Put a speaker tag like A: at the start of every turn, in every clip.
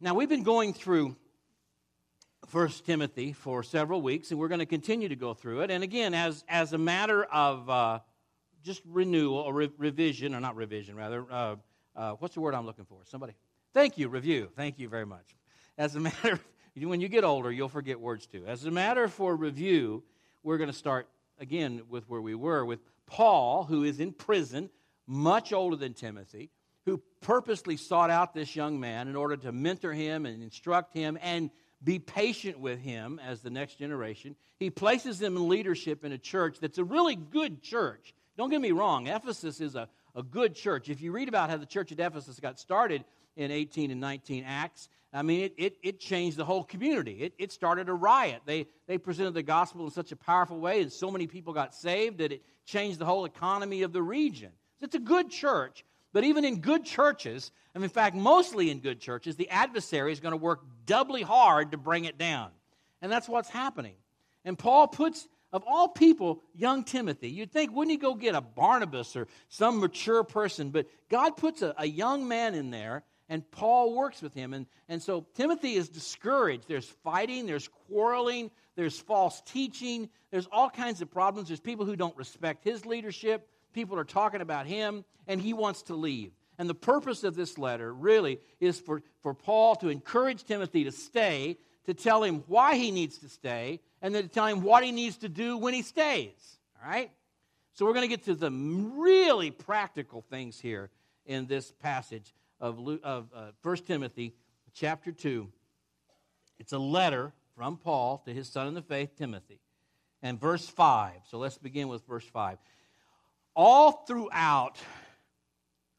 A: Now, we've been going through First Timothy for several weeks, and we're going to continue to go through it. And again, as, as a matter of uh, just renewal or re- revision, or not revision, rather, uh, uh, what's the word I'm looking for? Somebody? Thank you, review. Thank you very much. As a matter of, when you get older, you'll forget words too. As a matter for review, we're going to start again with where we were with Paul, who is in prison, much older than Timothy, who purposely sought out this young man in order to mentor him and instruct him and be patient with him as the next generation. He places him in leadership in a church that's a really good church. Don't get me wrong, Ephesus is a, a good church. If you read about how the church at Ephesus got started in 18 and 19 Acts, I mean, it, it, it changed the whole community. It, it started a riot. They, they presented the gospel in such a powerful way, and so many people got saved that it changed the whole economy of the region. It's a good church, but even in good churches, and in fact, mostly in good churches, the adversary is going to work doubly hard to bring it down. And that's what's happening. And Paul puts, of all people, young Timothy. You'd think, wouldn't he go get a Barnabas or some mature person? But God puts a, a young man in there and Paul works with him. And, and so Timothy is discouraged. There's fighting, there's quarreling, there's false teaching, there's all kinds of problems. There's people who don't respect his leadership, people are talking about him, and he wants to leave. And the purpose of this letter really is for, for Paul to encourage Timothy to stay, to tell him why he needs to stay, and then to tell him what he needs to do when he stays. All right? So we're going to get to the really practical things here in this passage of, of uh, 1 Timothy chapter 2. It's a letter from Paul to his son in the faith, Timothy. And verse 5. So let's begin with verse 5. All throughout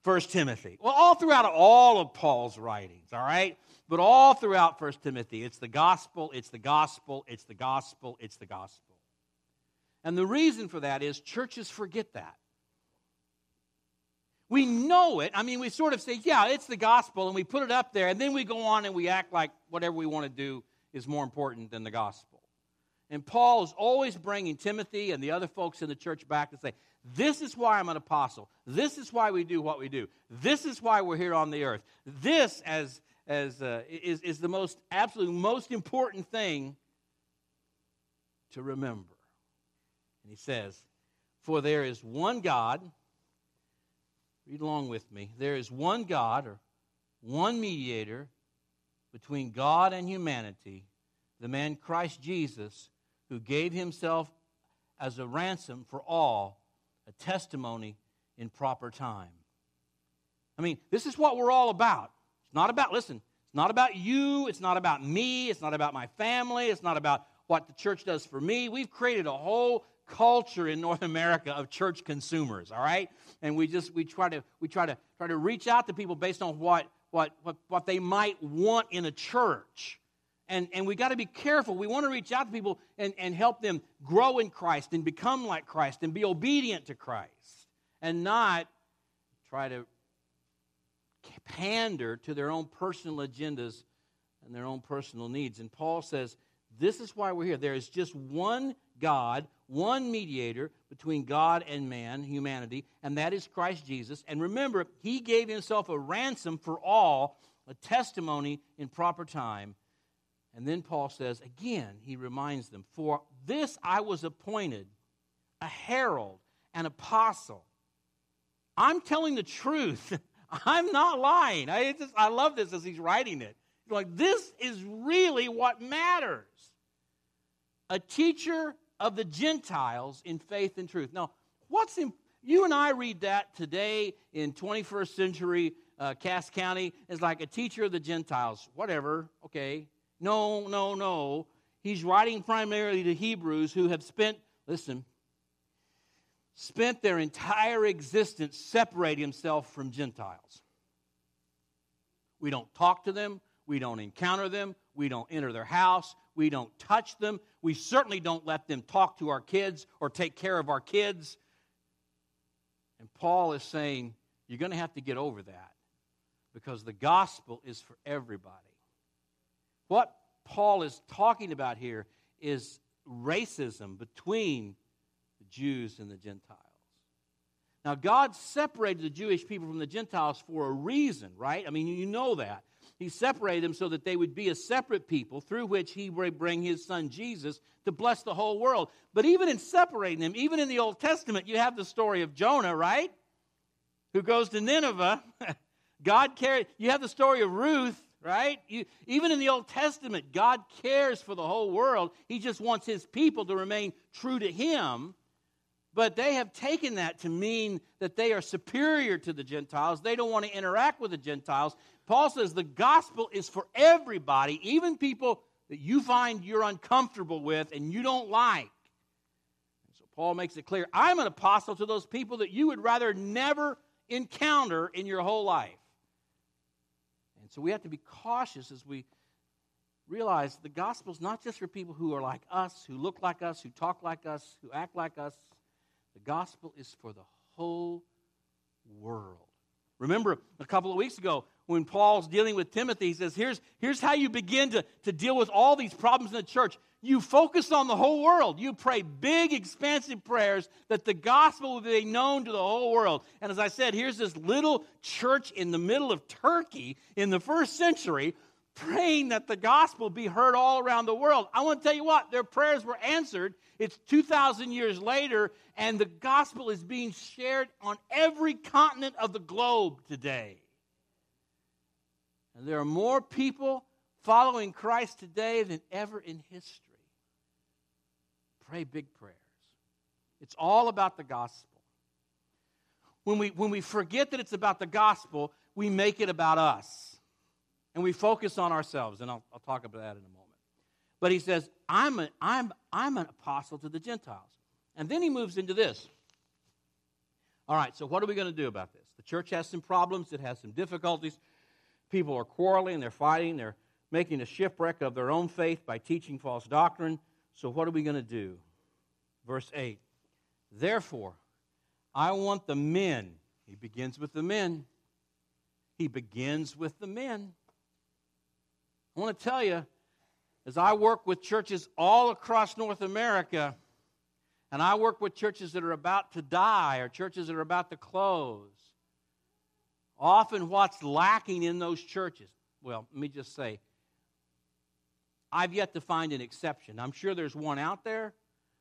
A: 1 Timothy, well, all throughout all of Paul's writings, all right? But all throughout 1 Timothy, it's the gospel, it's the gospel, it's the gospel, it's the gospel. And the reason for that is churches forget that. We know it. I mean, we sort of say, yeah, it's the gospel, and we put it up there, and then we go on and we act like whatever we want to do is more important than the gospel. And Paul is always bringing Timothy and the other folks in the church back to say, this is why I'm an apostle. This is why we do what we do. This is why we're here on the earth. This, as, as, uh, is, is the most, absolute most important thing to remember. And he says, For there is one God Read along with me. There is one God or one mediator between God and humanity, the man Christ Jesus, who gave himself as a ransom for all, a testimony in proper time. I mean, this is what we're all about. It's not about, listen, it's not about you, it's not about me, it's not about my family, it's not about what the church does for me. We've created a whole culture in North America of church consumers, all right? And we just we try to we try to try to reach out to people based on what what what, what they might want in a church. And, and we got to be careful. We want to reach out to people and, and help them grow in Christ and become like Christ and be obedient to Christ and not try to pander to their own personal agendas and their own personal needs. And Paul says, This is why we're here. There is just one God, one mediator between God and man, humanity, and that is Christ Jesus. And remember, he gave himself a ransom for all, a testimony in proper time. And then Paul says, again, he reminds them, For this I was appointed a herald, an apostle. I'm telling the truth. I'm not lying. I, just, I love this as he's writing it. Like, this is really what matters. A teacher of the Gentiles in faith and truth. Now, what's in, you and I read that today in 21st century uh, Cass County as like a teacher of the Gentiles. Whatever, okay. No, no, no. He's writing primarily to Hebrews who have spent, listen, spent their entire existence separating himself from Gentiles. We don't talk to them. We don't encounter them. We don't enter their house. We don't touch them. We certainly don't let them talk to our kids or take care of our kids. And Paul is saying, you're going to have to get over that because the gospel is for everybody. What Paul is talking about here is racism between the Jews and the Gentiles. Now, God separated the Jewish people from the Gentiles for a reason, right? I mean, you know that. He separated them so that they would be a separate people through which he would bring his son Jesus to bless the whole world. But even in separating them, even in the Old Testament, you have the story of Jonah, right? Who goes to Nineveh. God carried, you have the story of Ruth, right? You, even in the Old Testament, God cares for the whole world. He just wants his people to remain true to him. But they have taken that to mean that they are superior to the Gentiles. They don't want to interact with the Gentiles. Paul says the gospel is for everybody, even people that you find you're uncomfortable with and you don't like. so Paul makes it clear I'm an apostle to those people that you would rather never encounter in your whole life. And so we have to be cautious as we realize the gospel is not just for people who are like us, who look like us, who talk like us, who act like us. The gospel is for the whole world. Remember a couple of weeks ago when Paul's dealing with Timothy, he says, Here's, here's how you begin to, to deal with all these problems in the church. You focus on the whole world. You pray big, expansive prayers that the gospel will be known to the whole world. And as I said, here's this little church in the middle of Turkey in the first century praying that the gospel be heard all around the world. I want to tell you what, their prayers were answered. It's 2,000 years later, and the gospel is being shared on every continent of the globe today. And there are more people following Christ today than ever in history. Pray big prayers. It's all about the gospel. When we, when we forget that it's about the gospel, we make it about us and we focus on ourselves. And I'll, I'll talk about that in a moment. But he says, I'm, a, I'm, I'm an apostle to the Gentiles. And then he moves into this. All right, so what are we going to do about this? The church has some problems, it has some difficulties. People are quarreling, they're fighting, they're making a shipwreck of their own faith by teaching false doctrine. So, what are we going to do? Verse 8 Therefore, I want the men, he begins with the men. He begins with the men. I want to tell you, as I work with churches all across North America, and I work with churches that are about to die or churches that are about to close, often what's lacking in those churches, well, let me just say, I've yet to find an exception. I'm sure there's one out there,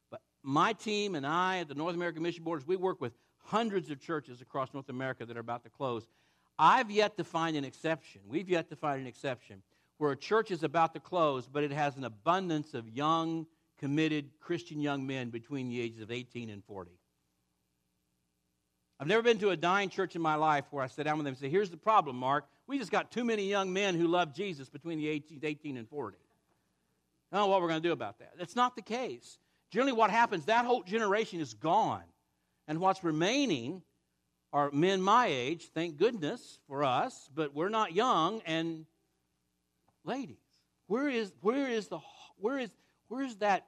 A: but my team and I at the North American Mission Boards, we work with hundreds of churches across North America that are about to close. I've yet to find an exception. We've yet to find an exception where a church is about to close, but it has an abundance of young, committed Christian young men between the ages of 18 and 40. I've never been to a dying church in my life where I sit down with them and say, Here's the problem, Mark. We just got too many young men who love Jesus between the 18, 18 and 40. I don't know what we're going to do about that. That's not the case. Generally, what happens, that whole generation is gone. And what's remaining are men my age, thank goodness for us, but we're not young, and ladies, where is, where is, the, where is, where is that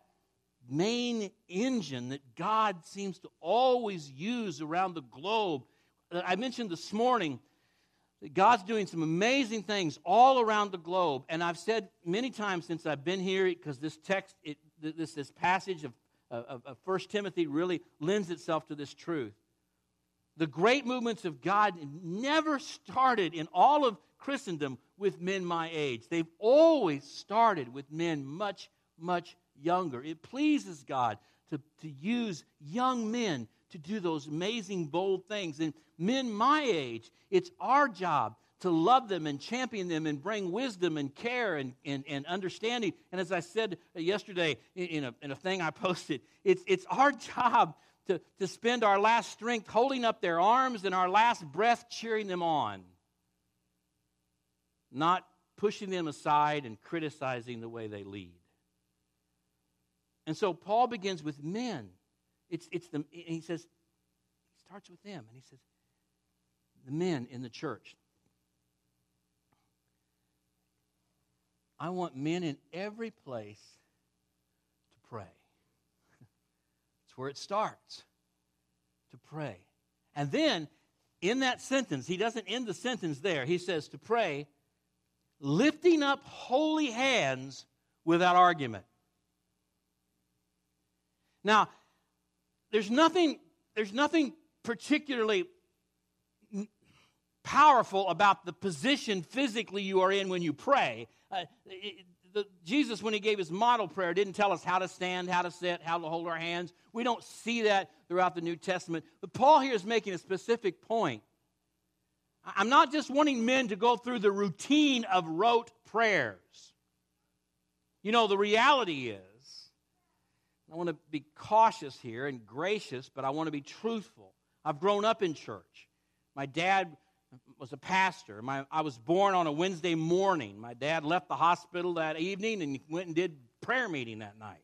A: main engine that God seems to always use around the globe? I mentioned this morning that God's doing some amazing things all around the globe. And I've said many times since I've been here, because this text, it, this, this passage of, of, of 1 Timothy really lends itself to this truth. The great movements of God never started in all of Christendom with men my age. They've always started with men much, much younger. It pleases God to, to use young men to do those amazing, bold things. And men my age, it's our job to love them and champion them and bring wisdom and care and, and, and understanding. And as I said yesterday in a, in a thing I posted, it's, it's our job to, to spend our last strength holding up their arms and our last breath cheering them on not pushing them aside and criticizing the way they lead. And so Paul begins with men. It's, it's the, he says, he starts with them, and he says, the men in the church. I want men in every place to pray. That's where it starts, to pray. And then, in that sentence, he doesn't end the sentence there. He says to pray lifting up holy hands without argument. Now, there's nothing, there's nothing particularly powerful about the position physically you are in when you pray. Uh, it, the, Jesus, when he gave his model prayer, didn't tell us how to stand, how to sit, how to hold our hands. We don't see that throughout the New Testament. But Paul here is making a specific point. I'm not just wanting men to go through the routine of rote prayers. You know, the reality is, I want to be cautious here and gracious, but I want to be truthful. I've grown up in church. My dad was a pastor. My, I was born on a Wednesday morning. My dad left the hospital that evening and went and did prayer meeting that night.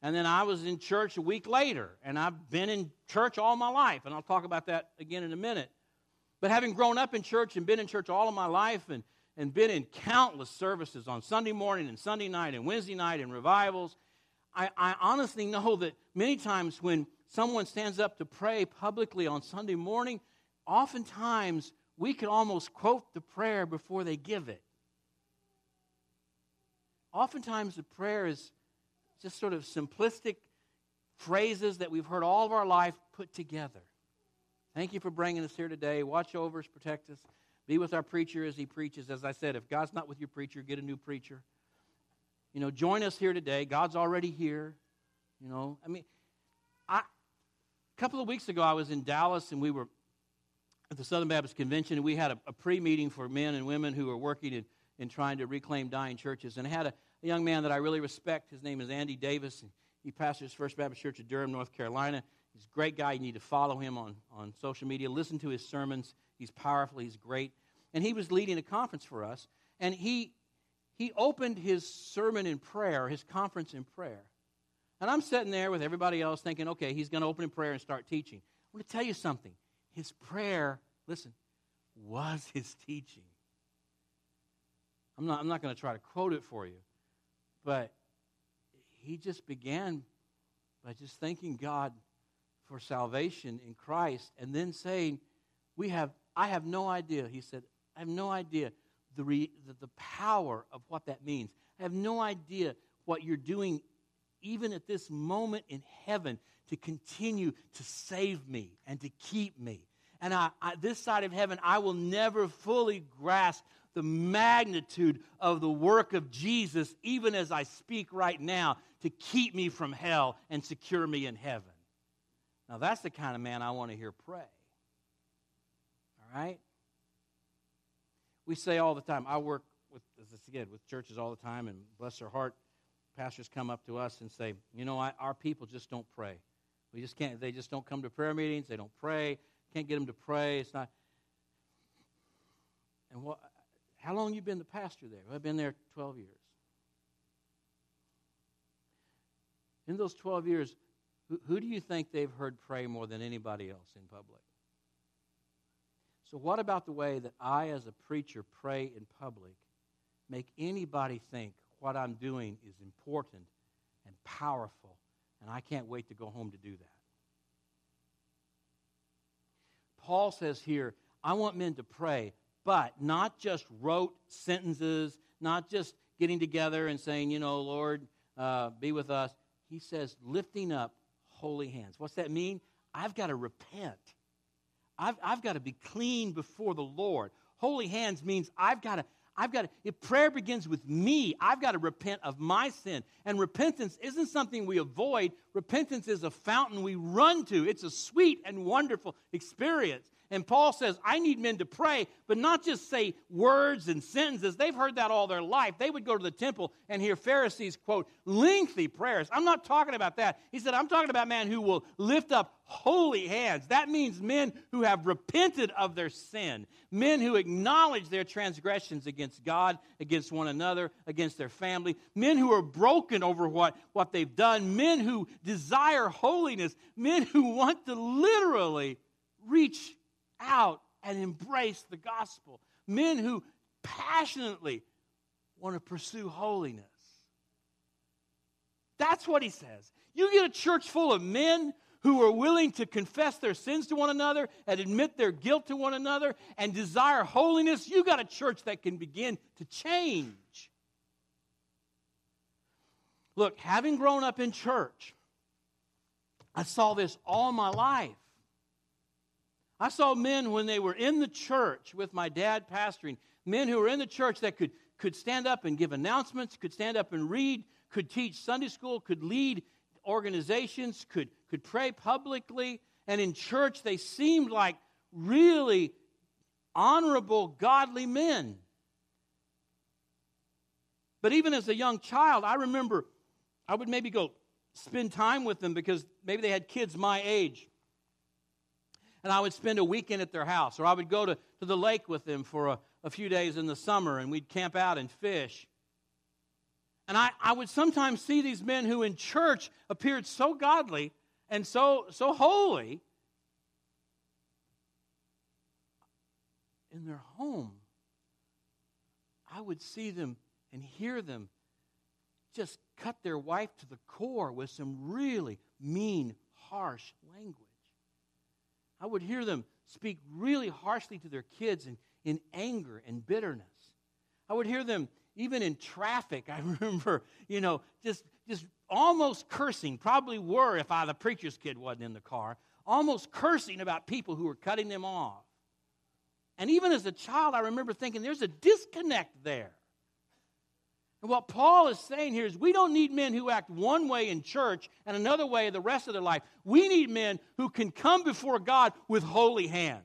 A: And then I was in church a week later, and I've been in church all my life, and I'll talk about that again in a minute. But having grown up in church and been in church all of my life and, and been in countless services on Sunday morning and Sunday night and Wednesday night and revivals, I, I honestly know that many times when someone stands up to pray publicly on Sunday morning, oftentimes we can almost quote the prayer before they give it. Oftentimes, the prayer is just sort of simplistic phrases that we've heard all of our life put together. Thank you for bringing us here today. Watch over us, protect us. Be with our preacher as he preaches. As I said, if God's not with your preacher, get a new preacher. You know, join us here today. God's already here. You know, I mean, I, a couple of weeks ago, I was in Dallas and we were at the Southern Baptist Convention, and we had a, a pre meeting for men and women who are working in, in trying to reclaim dying churches. And I had a, a, young man that I really respect. His name is Andy Davis. And he pastors First Baptist Church of Durham, North Carolina. He's a great guy. You need to follow him on, on social media. Listen to his sermons. He's powerful. He's great. And he was leading a conference for us. And he, he opened his sermon in prayer, his conference in prayer. And I'm sitting there with everybody else thinking, okay, he's going to open in prayer and start teaching. I want to tell you something. His prayer, listen, was his teaching. I'm not, I'm not going to try to quote it for you, but he just began by just thanking God for salvation in Christ and then saying, We have, I have no idea. He said, I have no idea the, re, the, the power of what that means. I have no idea what you're doing even at this moment in heaven to continue to save me and to keep me. And I, I, this side of heaven, I will never fully grasp the magnitude of the work of Jesus, even as I speak right now, to keep me from hell and secure me in heaven. Now, that's the kind of man I want to hear pray. All right? We say all the time, I work with, I said, with churches all the time, and bless their heart, pastors come up to us and say, you know, I, our people just don't pray. We just can't, they just don't come to prayer meetings, they don't pray, can't get them to pray. It's not. And what, how long you been the pastor there? I've been there 12 years. In those 12 years, who, do you think they've heard pray more than anybody else in public? So, what about the way that I, as a preacher, pray in public, make anybody think what I'm doing is important and powerful, and I can't wait to go home to do that? Paul says here, I want men to pray, but not just rote sentences, not just getting together and saying, you know, Lord, uh, be with us. He says, lifting up holy hands. What's that mean? I've got to repent. I've, I've got to be clean before the Lord. Holy hands means I've got to. I've got to, if prayer begins with me, I've got to repent of my sin. And repentance isn't something we avoid. Repentance is a fountain we run to. It's a sweet and wonderful experience. And Paul says, I need men to pray, but not just say words and sentences. They've heard that all their life. They would go to the temple and hear Pharisees quote lengthy prayers. I'm not talking about that. He said, I'm talking about men who will lift up holy hands. That means men who have repented of their sin, men who acknowledge their transgressions against God, against one another, against their family, men who are broken over what, what they've done, men who desire holiness, men who want to literally reach out and embrace the gospel. Men who passionately want to pursue holiness. That's what he says. You get a church full of men who are willing to confess their sins to one another and admit their guilt to one another and desire holiness, you got a church that can begin to change. Look, having grown up in church, I saw this all my life. I saw men when they were in the church with my dad pastoring, men who were in the church that could, could stand up and give announcements, could stand up and read, could teach Sunday school, could lead organizations, could, could pray publicly. And in church, they seemed like really honorable, godly men. But even as a young child, I remember I would maybe go spend time with them because maybe they had kids my age. And I would spend a weekend at their house, or I would go to, to the lake with them for a, a few days in the summer and we'd camp out and fish. And I, I would sometimes see these men who in church appeared so godly and so, so holy. In their home, I would see them and hear them just cut their wife to the core with some really mean, harsh language. I would hear them speak really harshly to their kids in, in anger and bitterness. I would hear them even in traffic. I remember, you know, just just almost cursing, probably were if I the preacher's kid wasn't in the car, almost cursing about people who were cutting them off. And even as a child, I remember thinking there's a disconnect there. And what Paul is saying here is we don't need men who act one way in church and another way the rest of their life. We need men who can come before God with holy hands,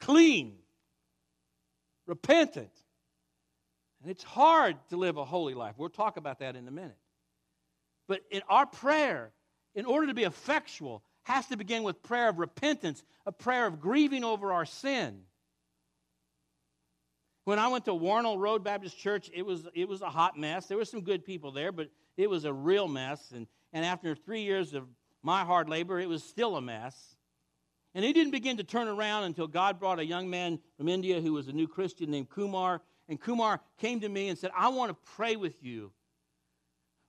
A: clean, repentant. And it's hard to live a holy life. We'll talk about that in a minute. But in our prayer, in order to be effectual, has to begin with prayer of repentance, a prayer of grieving over our sin. When I went to Wornall Road Baptist Church, it was, it was a hot mess. There were some good people there, but it was a real mess. And, and after three years of my hard labor, it was still a mess. And it didn't begin to turn around until God brought a young man from India who was a new Christian named Kumar. And Kumar came to me and said, I want to pray with you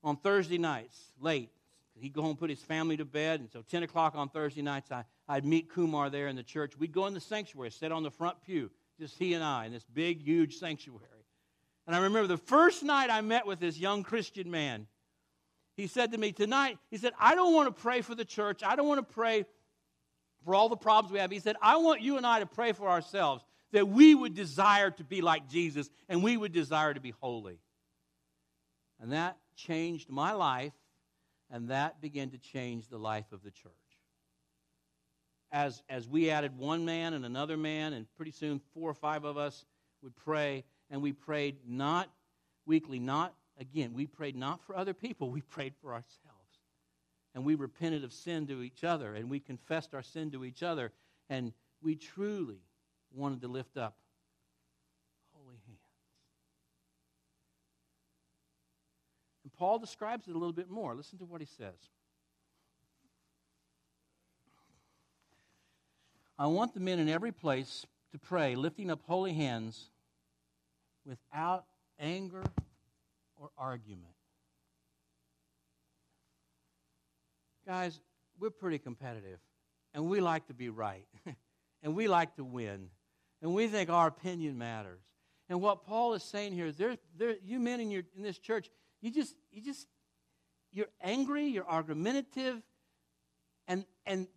A: on Thursday nights, late. He'd go home and put his family to bed. And so 10 o'clock on Thursday nights, I, I'd meet Kumar there in the church. We'd go in the sanctuary, sit on the front pew just he and I in this big, huge sanctuary. And I remember the first night I met with this young Christian man, he said to me, Tonight, he said, I don't want to pray for the church. I don't want to pray for all the problems we have. He said, I want you and I to pray for ourselves that we would desire to be like Jesus and we would desire to be holy. And that changed my life, and that began to change the life of the church as, as we added one man and another man, and pretty soon four or five of us would pray, and we prayed not weekly, not again, we prayed not for other people, we prayed for ourselves. And we repented of sin to each other, and we confessed our sin to each other, and we truly wanted to lift up holy hands. And Paul describes it a little bit more. Listen to what he says. I want the men in every place to pray, lifting up holy hands without anger or argument. Guys, we're pretty competitive, and we like to be right, and we like to win, and we think our opinion matters. And what Paul is saying here is, there, there, you men in, your, in this church, you just, you just, you're angry, you're argumentative, and, and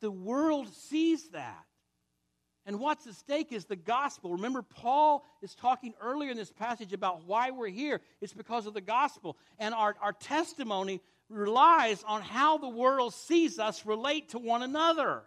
A: the world sees that. And what's at stake is the gospel. Remember, Paul is talking earlier in this passage about why we're here. It's because of the gospel. And our, our testimony relies on how the world sees us relate to one another.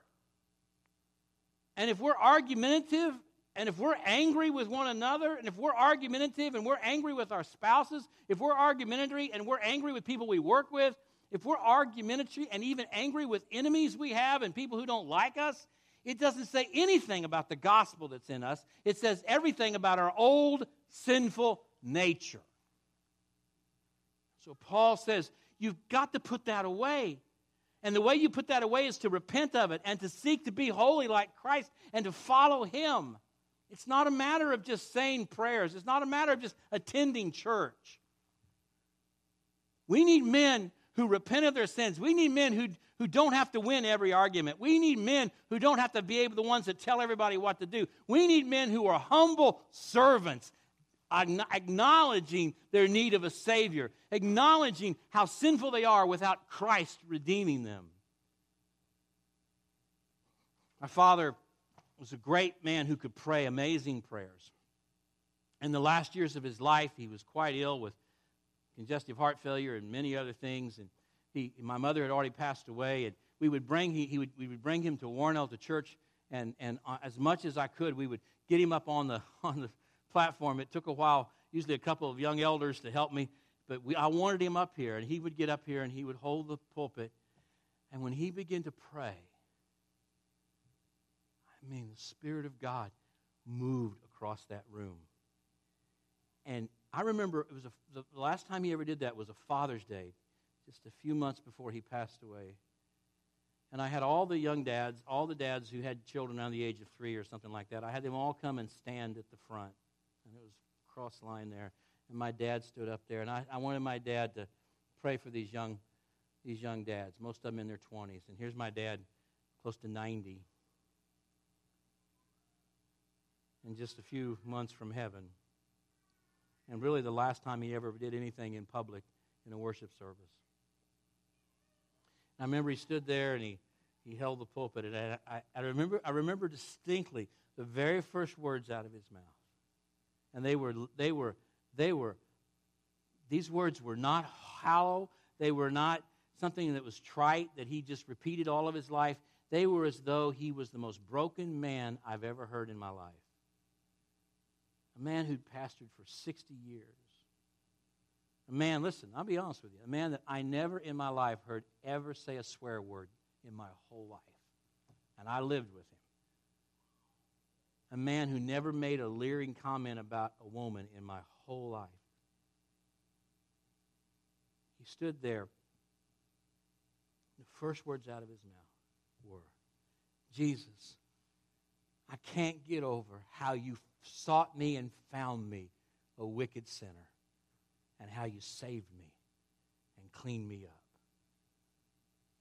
A: And if we're argumentative and if we're angry with one another, and if we're argumentative and we're angry with our spouses, if we're argumentative and we're angry with people we work with, if we're argumentative and even angry with enemies we have and people who don't like us, it doesn't say anything about the gospel that's in us. It says everything about our old sinful nature. So Paul says, you've got to put that away. And the way you put that away is to repent of it and to seek to be holy like Christ and to follow Him. It's not a matter of just saying prayers, it's not a matter of just attending church. We need men who repent of their sins. We need men who, who don't have to win every argument. We need men who don't have to be able the ones that tell everybody what to do. We need men who are humble servants, acknowledging their need of a Savior, acknowledging how sinful they are without Christ redeeming them. My father was a great man who could pray amazing prayers. In the last years of his life, he was quite ill with congestive heart failure and many other things. And he, my mother had already passed away, and we would bring he, he would, we would bring him to Wornall to church, and, and uh, as much as I could, we would get him up on the on the platform. It took a while, usually a couple of young elders to help me, but we, I wanted him up here, and he would get up here and he would hold the pulpit, and when he began to pray, I mean, the Spirit of God moved across that room. And I remember it was a, the last time he ever did that was a Father's Day, just a few months before he passed away. And I had all the young dads, all the dads who had children under the age of three or something like that. I had them all come and stand at the front. And it was cross line there. And my dad stood up there. And I, I wanted my dad to pray for these young, these young dads, most of them in their 20s. And here's my dad, close to 90, and just a few months from heaven and really the last time he ever did anything in public in a worship service. And I remember he stood there and he, he held the pulpit, and I, I, I, remember, I remember distinctly the very first words out of his mouth. And they were, they were, they were, these words were not hollow, they were not something that was trite that he just repeated all of his life. They were as though he was the most broken man I've ever heard in my life a man who'd pastored for 60 years. A man, listen, I'll be honest with you, a man that I never in my life heard ever say a swear word in my whole life. And I lived with him. A man who never made a leering comment about a woman in my whole life. He stood there. The first words out of his mouth were, Jesus, I can't get over how you sought me and found me, a wicked sinner, and how you saved me and cleaned me up.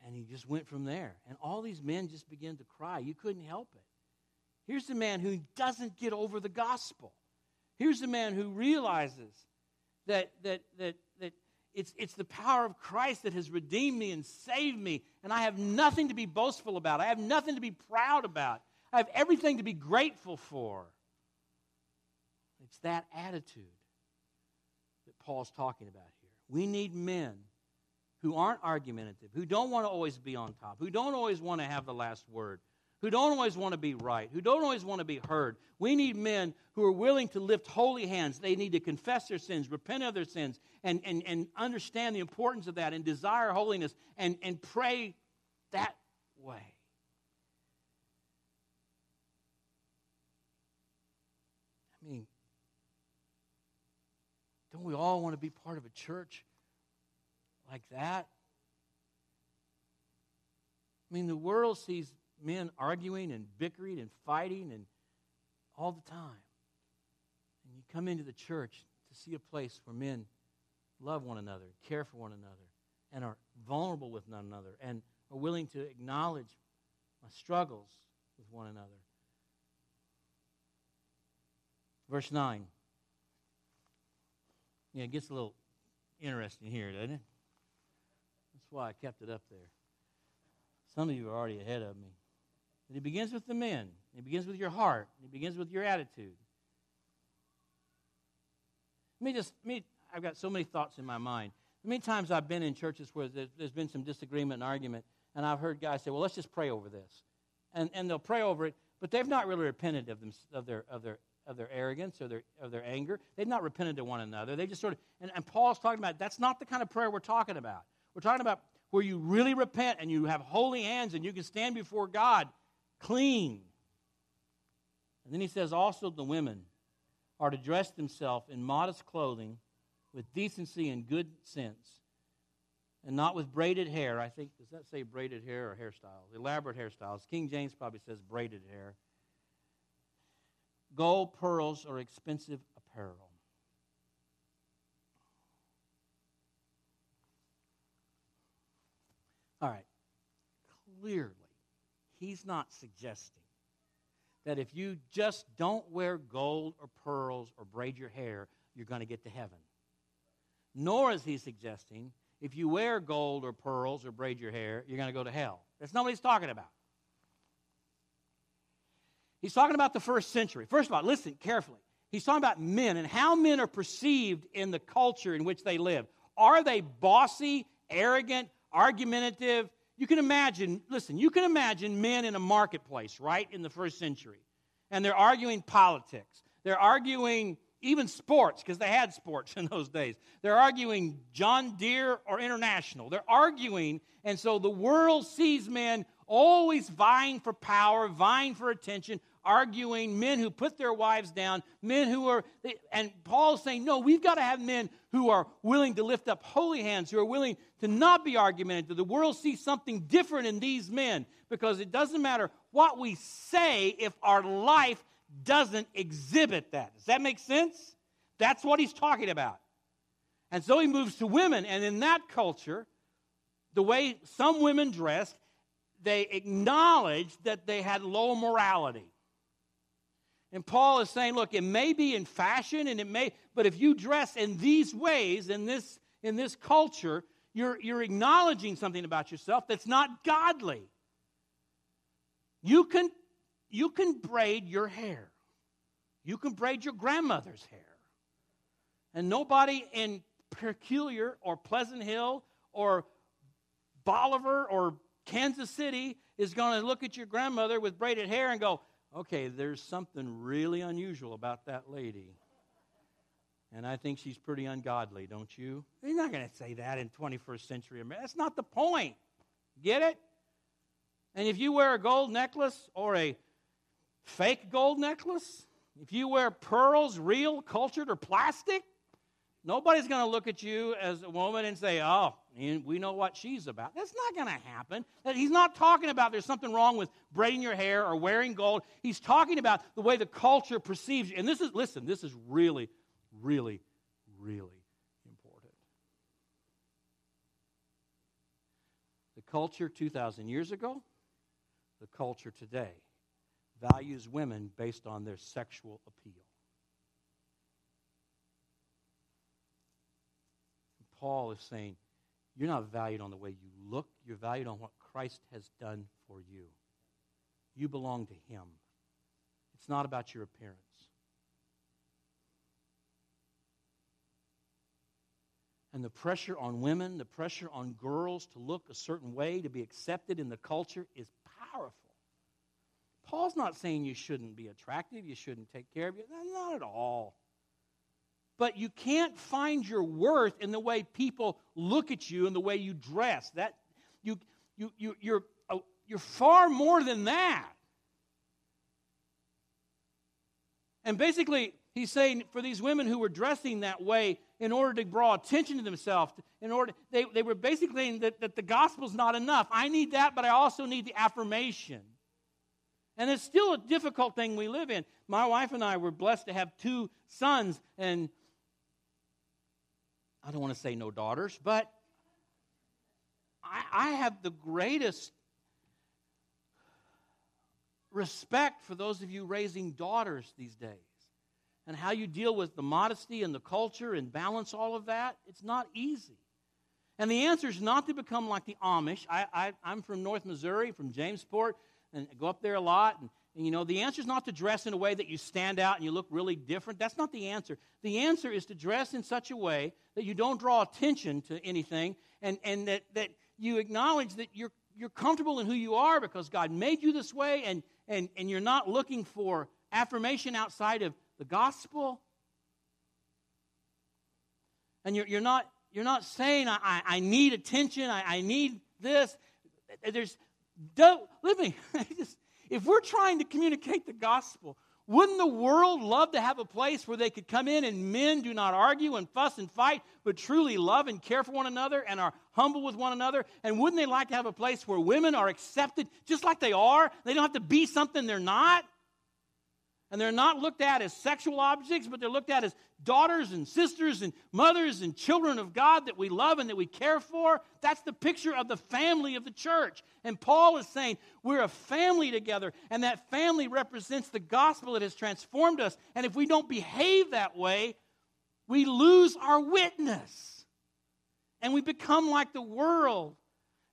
A: And he just went from there. And all these men just began to cry. You couldn't help it. Here's the man who doesn't get over the gospel. Here's the man who realizes that, that, that, that it's, it's the power of Christ that has redeemed me and saved me, and I have nothing to be boastful about. I have nothing to be proud about. I have everything to be grateful for. It's that attitude that Paul's talking about here. We need men who aren't argumentative, who don't want to always be on top, who don't always want to have the last word, who don't always want to be right, who don't always want to be heard. We need men who are willing to lift holy hands. They need to confess their sins, repent of their sins, and, and, and understand the importance of that and desire holiness and, and pray that way. I mean, don't we all want to be part of a church like that? I mean, the world sees men arguing and bickering and fighting and all the time. And you come into the church to see a place where men love one another, care for one another, and are vulnerable with one another, and are willing to acknowledge my struggles with one another. Verse 9. Yeah, it gets a little interesting here, doesn't it? That's why I kept it up there. Some of you are already ahead of me. It begins with the men. It begins with your heart. It begins with your attitude. Let me just, me, I've got so many thoughts in my mind. Many times I've been in churches where there's been some disagreement and argument, and I've heard guys say, well, let's just pray over this. And, and they'll pray over it, but they've not really repented of, them, of, their, of their of their arrogance or their, of their anger. They've not repented to one another. They just sort of, and, and Paul's talking about that's not the kind of prayer we're talking about. We're talking about where you really repent and you have holy hands and you can stand before God clean. And then he says also the women are to dress themselves in modest clothing with decency and good sense and not with braided hair. I think, does that say braided hair or hairstyles? Elaborate hairstyles. King James probably says braided hair gold, pearls, or expensive apparel. All right. Clearly, he's not suggesting that if you just don't wear gold or pearls or braid your hair, you're going to get to heaven. Nor is he suggesting if you wear gold or pearls or braid your hair, you're going to go to hell. That's not what he's talking about. He's talking about the first century. First of all, listen carefully. He's talking about men and how men are perceived in the culture in which they live. Are they bossy, arrogant, argumentative? You can imagine, listen, you can imagine men in a marketplace, right, in the first century. And they're arguing politics. They're arguing even sports, because they had sports in those days. They're arguing John Deere or International. They're arguing, and so the world sees men always vying for power, vying for attention, arguing, men who put their wives down, men who are, and Paul's saying, no, we've got to have men who are willing to lift up holy hands, who are willing to not be argumentative. The world sees something different in these men because it doesn't matter what we say if our life doesn't exhibit that. Does that make sense? That's what he's talking about. And so he moves to women, and in that culture, the way some women dressed, they acknowledged that they had low morality. And Paul is saying, look, it may be in fashion and it may, but if you dress in these ways, in this, in this culture, you're, you're acknowledging something about yourself that's not godly. You can, you can braid your hair. You can braid your grandmother's hair. And nobody in Peculiar or Pleasant Hill or Bolivar or Kansas City is going to look at your grandmother with braided hair and go, okay, there's something really unusual about that lady. And I think she's pretty ungodly, don't you? You're not going to say that in 21st century America. That's not the point. Get it? And if you wear a gold necklace or a fake gold necklace, if you wear pearls, real, cultured, or plastic, nobody's going to look at you as a woman and say, oh, we know what she's about. That's not going to happen. He's not talking about there's something wrong with braiding your hair or wearing gold. He's talking about the way the culture perceives you. And this is, listen, this is really, really, really important. The culture 2,000 years ago, the culture today, values women based on their sexual appeal. Paul is saying, you're not valued on the way you look, you're valued on what Christ has done for you. You belong to Him. It's not about your appearance. And the pressure on women, the pressure on girls to look a certain way, to be accepted in the culture, is powerful. Paul's not saying you shouldn't be attractive, you shouldn't take care of you. Not at all but you can't find your worth in the way people look at you and the way you dress. That you you you you're uh, you're far more than that. And basically, he's saying for these women who were dressing that way in order to draw attention to themselves, in order they, they were basically saying that, that the gospel's not enough. I need that, but I also need the affirmation. And it's still a difficult thing we live in. My wife and I were blessed to have two sons, and I don't want to say no daughters, but I, I have the greatest respect for those of you raising daughters these days and how you deal with the modesty and the culture and balance all of that. It's not easy. And the answer is not to become like the Amish. I, I, am from North Missouri, from Jamesport, and I go up there a lot. And you know, the answer is not to dress in a way that you stand out and you look really different. That's not the answer. The answer is to dress in such a way that you don't draw attention to anything and, and that, that you acknowledge that you're, you're comfortable in who you are because God made you this way and, and, and you're not looking for affirmation outside of the gospel. And you're, you're, not, you're not saying, I, I need attention, I, I need this. There's, don't, let me, just, if we're trying to communicate the gospel, wouldn't the world love to have a place where they could come in and men do not argue and fuss and fight, but truly love and care for one another and are humble with one another? And wouldn't they like to have a place where women are accepted just like they are? They don't have to be something they're not. And they're not looked at as sexual objects, but they're looked at as daughters and sisters and mothers and children of God that we love and that we care for. That's the picture of the family of the church. And Paul is saying we're a family together, and that family represents the gospel that has transformed us. And if we don't behave that way, we lose our witness and we become like the world.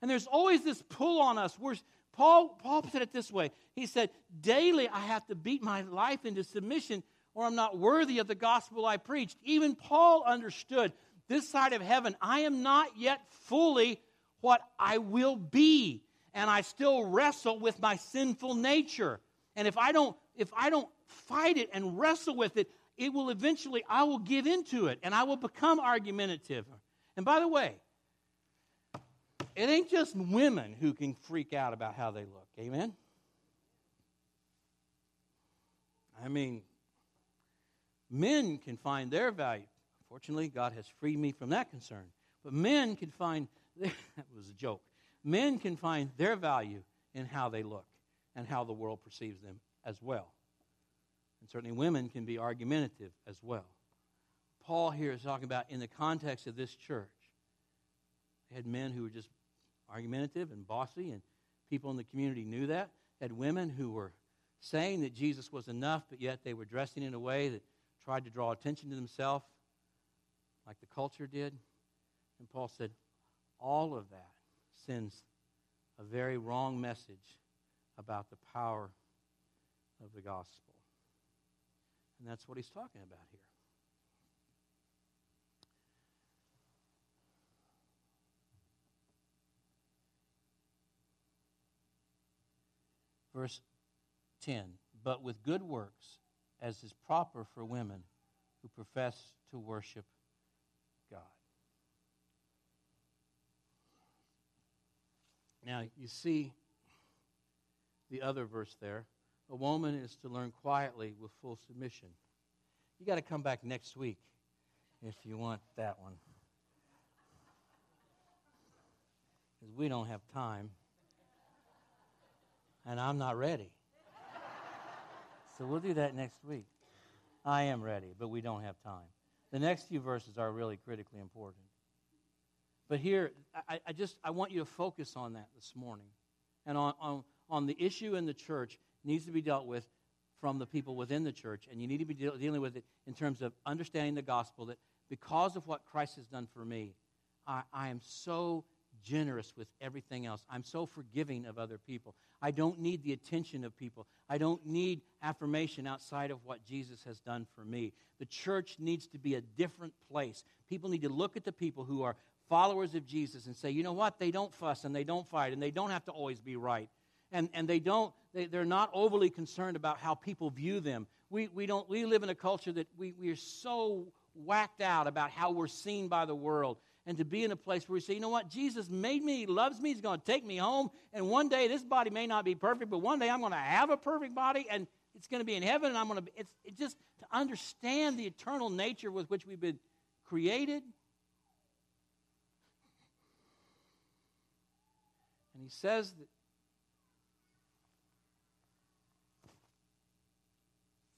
A: And there's always this pull on us. We're, Paul, Paul said it this way He said, Daily I have to beat my life into submission, or I'm not worthy of the gospel I preached. Even Paul understood this side of heaven, I am not yet fully what I will be. And I still wrestle with my sinful nature. And if I don't, if I don't fight it and wrestle with it, it will eventually, I will give into it and I will become argumentative. And by the way, it ain't just women who can freak out about how they look. Amen? I mean, men can find their value. Fortunately, God has freed me from that concern. But men can find, that was a joke. Men can find their value in how they look and how the world perceives them as well. And certainly women can be argumentative as well. Paul here is talking about in the context of this church. They had men who were just argumentative and bossy, and people in the community knew that. Had women who were saying that Jesus was enough, but yet they were dressing in a way that tried to draw attention to themselves, like the culture did. And Paul said, all of that sends a very wrong message about the power of the gospel. And that's what he's talking about here. Verse 10 But with good works, as is proper for women who profess to worship God. Now, you see the other verse there. A woman is to learn quietly with full submission. You got to come back next week if you want that one. Because we don't have time and I'm not ready. so we'll do that next week. I am ready, but we don't have time. The next few verses are really critically important. But here, I, I just I want you to focus on that this morning. And on, on, on the issue in the church needs to be dealt with from the people within the church. And you need to be deal, dealing with it in terms of understanding the gospel that because of what Christ has done for me, I, I am so generous with everything else. I'm so forgiving of other people. I don't need the attention of people. I don't need affirmation outside of what Jesus has done for me. The church needs to be a different place. People need to look at the people who are followers of Jesus and say, you know what? They don't fuss and they don't fight and they don't have to always be right. And, and they don't, they, they're not overly concerned about how people view them. We, we, don't, we live in a culture that we, we are so whacked out about how we're seen by the world and to be in a place where we say, you know what, Jesus made me, he loves me, he's going to take me home, and one day this body may not be perfect, but one day I'm going to have a perfect body, and it's going to be in heaven, and I'm going to, it's, it's just to understand the eternal nature with which we've been created. And he says that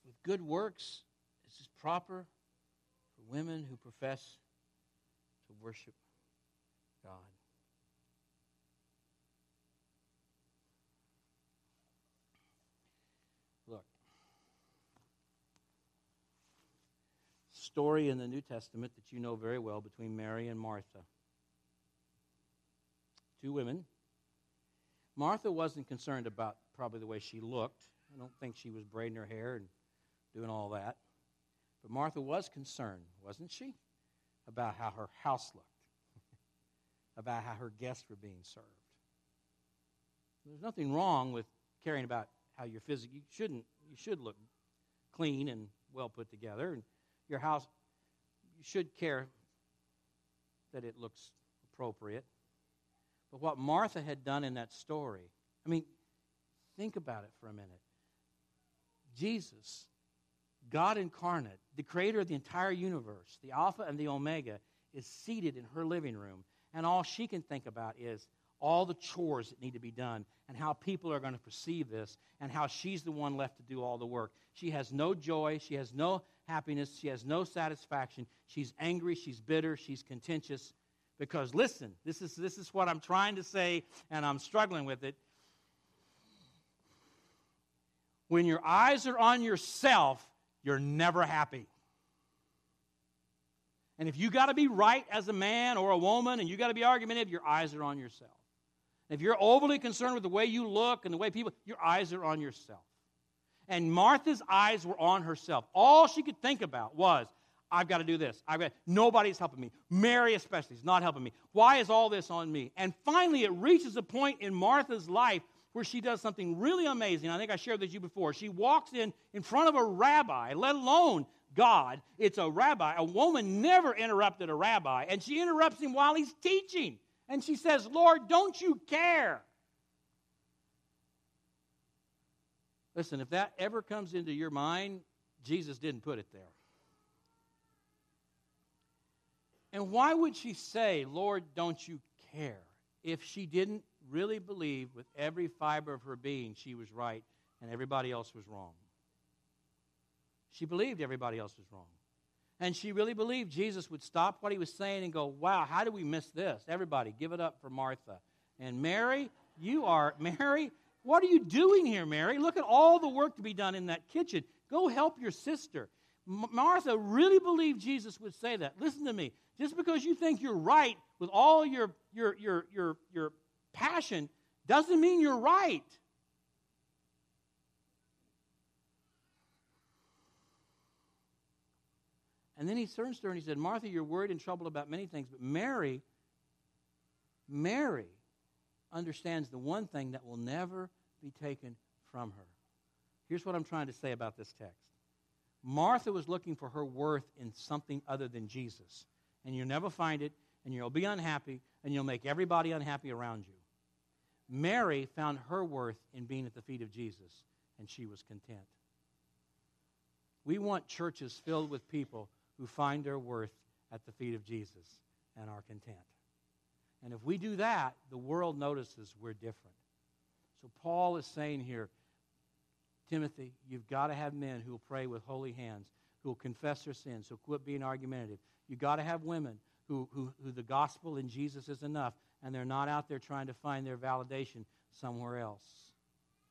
A: with good works, this is proper for women who profess worship God. Look, story in the New Testament that you know very well between Mary and Martha. Two women. Martha wasn't concerned about probably the way she looked. I don't think she was braiding her hair and doing all that. But Martha was concerned, wasn't she? About how her house looked, about how her guests were being served. There's nothing wrong with caring about how your physical. You shouldn't. You should look clean and well put together, and your house. You should care that it looks appropriate. But what Martha had done in that story, I mean, think about it for a minute. Jesus God incarnate, the creator of the entire universe, the Alpha and the Omega, is seated in her living room. And all she can think about is all the chores that need to be done and how people are going to perceive this and how she's the one left to do all the work. She has no joy. She has no happiness. She has no satisfaction. She's angry. She's bitter. She's contentious. Because listen, this is, this is what I'm trying to say, and I'm struggling with it. When your eyes are on yourself, you're never happy. And if you got to be right as a man or a woman and you got to be argumentative, your eyes are on yourself. If you're overly concerned with the way you look and the way people, your eyes are on yourself. And Martha's eyes were on herself. All she could think about was, I've got to do this. I've got nobody's helping me. Mary especially is not helping me. Why is all this on me? And finally it reaches a point in Martha's life where she does something really amazing. I think I shared this with you before. She walks in in front of a rabbi, let alone God. It's a rabbi. A woman never interrupted a rabbi, and she interrupts him while he's teaching. And she says, Lord, don't you care? Listen, if that ever comes into your mind, Jesus didn't put it there. And why would she say, Lord, don't you care, if she didn't really believed with every fiber of her being she was right and everybody else was wrong? She believed everybody else was wrong. And she really believed Jesus would stop what he was saying and go, Wow, how did we miss this? Everybody, give it up for Martha. And Mary, you are, Mary, what are you doing here, Mary? Look at all the work to be done in that kitchen. Go help your sister. Martha really believed Jesus would say that. Listen to me. Just because you think you're right with all your, your, your, your, your passion doesn't mean you're right. And then he turns to her and he said, Martha, you're worried and troubled about many things, but Mary, Mary understands the one thing that will never be taken from her. Here's what I'm trying to say about this text Martha was looking for her worth in something other than Jesus. And you'll never find it, and you'll be unhappy, and you'll make everybody unhappy around you. Mary found her worth in being at the feet of Jesus, and she was content. We want churches filled with people who find their worth at the feet of Jesus and are content. And if we do that, the world notices we're different. So Paul is saying here, Timothy, you've got to have men who will pray with holy hands, who will confess their sins, who quit being argumentative. You've got to have women who, who, who the gospel in Jesus is enough, and they're not out there trying to find their validation somewhere else.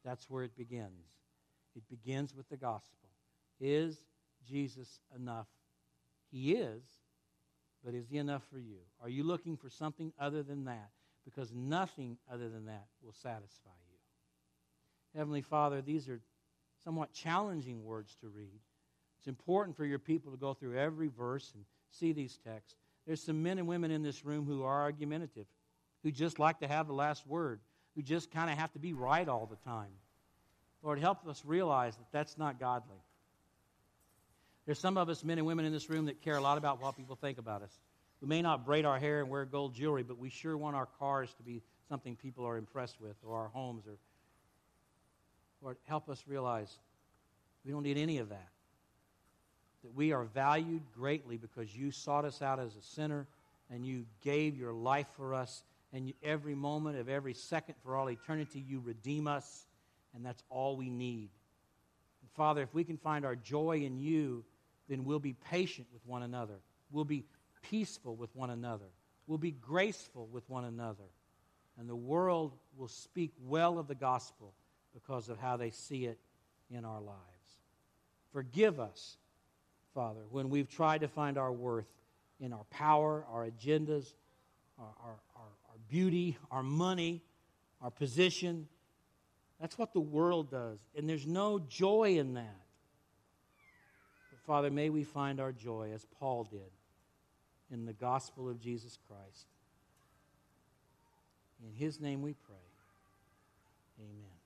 A: That's where it begins. It begins with the gospel. Is Jesus enough he is, but is He enough for you? Are you looking for something other than that? Because nothing other than that will satisfy you. Heavenly Father, these are somewhat challenging words to read. It's important for your people to go through every verse and see these texts. There's some men and women in this room who are argumentative, who just like to have the last word, who just kind of have to be right all the time. Lord, help us realize that that's not godly. There's some of us, men and women in this room, that care a lot about what people think about us. We may not braid our hair and wear gold jewelry, but we sure want our cars to be something people are impressed with, or our homes. Or Lord, help us realize we don't need any of that. That we are valued greatly because you sought us out as a sinner and you gave your life for us. And every moment of every second for all eternity, you redeem us. And that's all we need. And Father, if we can find our joy in you, then we'll be patient with one another. We'll be peaceful with one another. We'll be graceful with one another. And the world will speak well of the gospel because of how they see it in our lives. Forgive us, Father, when we've tried to find our worth in our power, our agendas, our, our, beauty, our money, our position. That's what the world does. And there's no joy in that. But Father, may we find our joy, as Paul did, in the gospel of Jesus Christ. In his name we pray. Amen.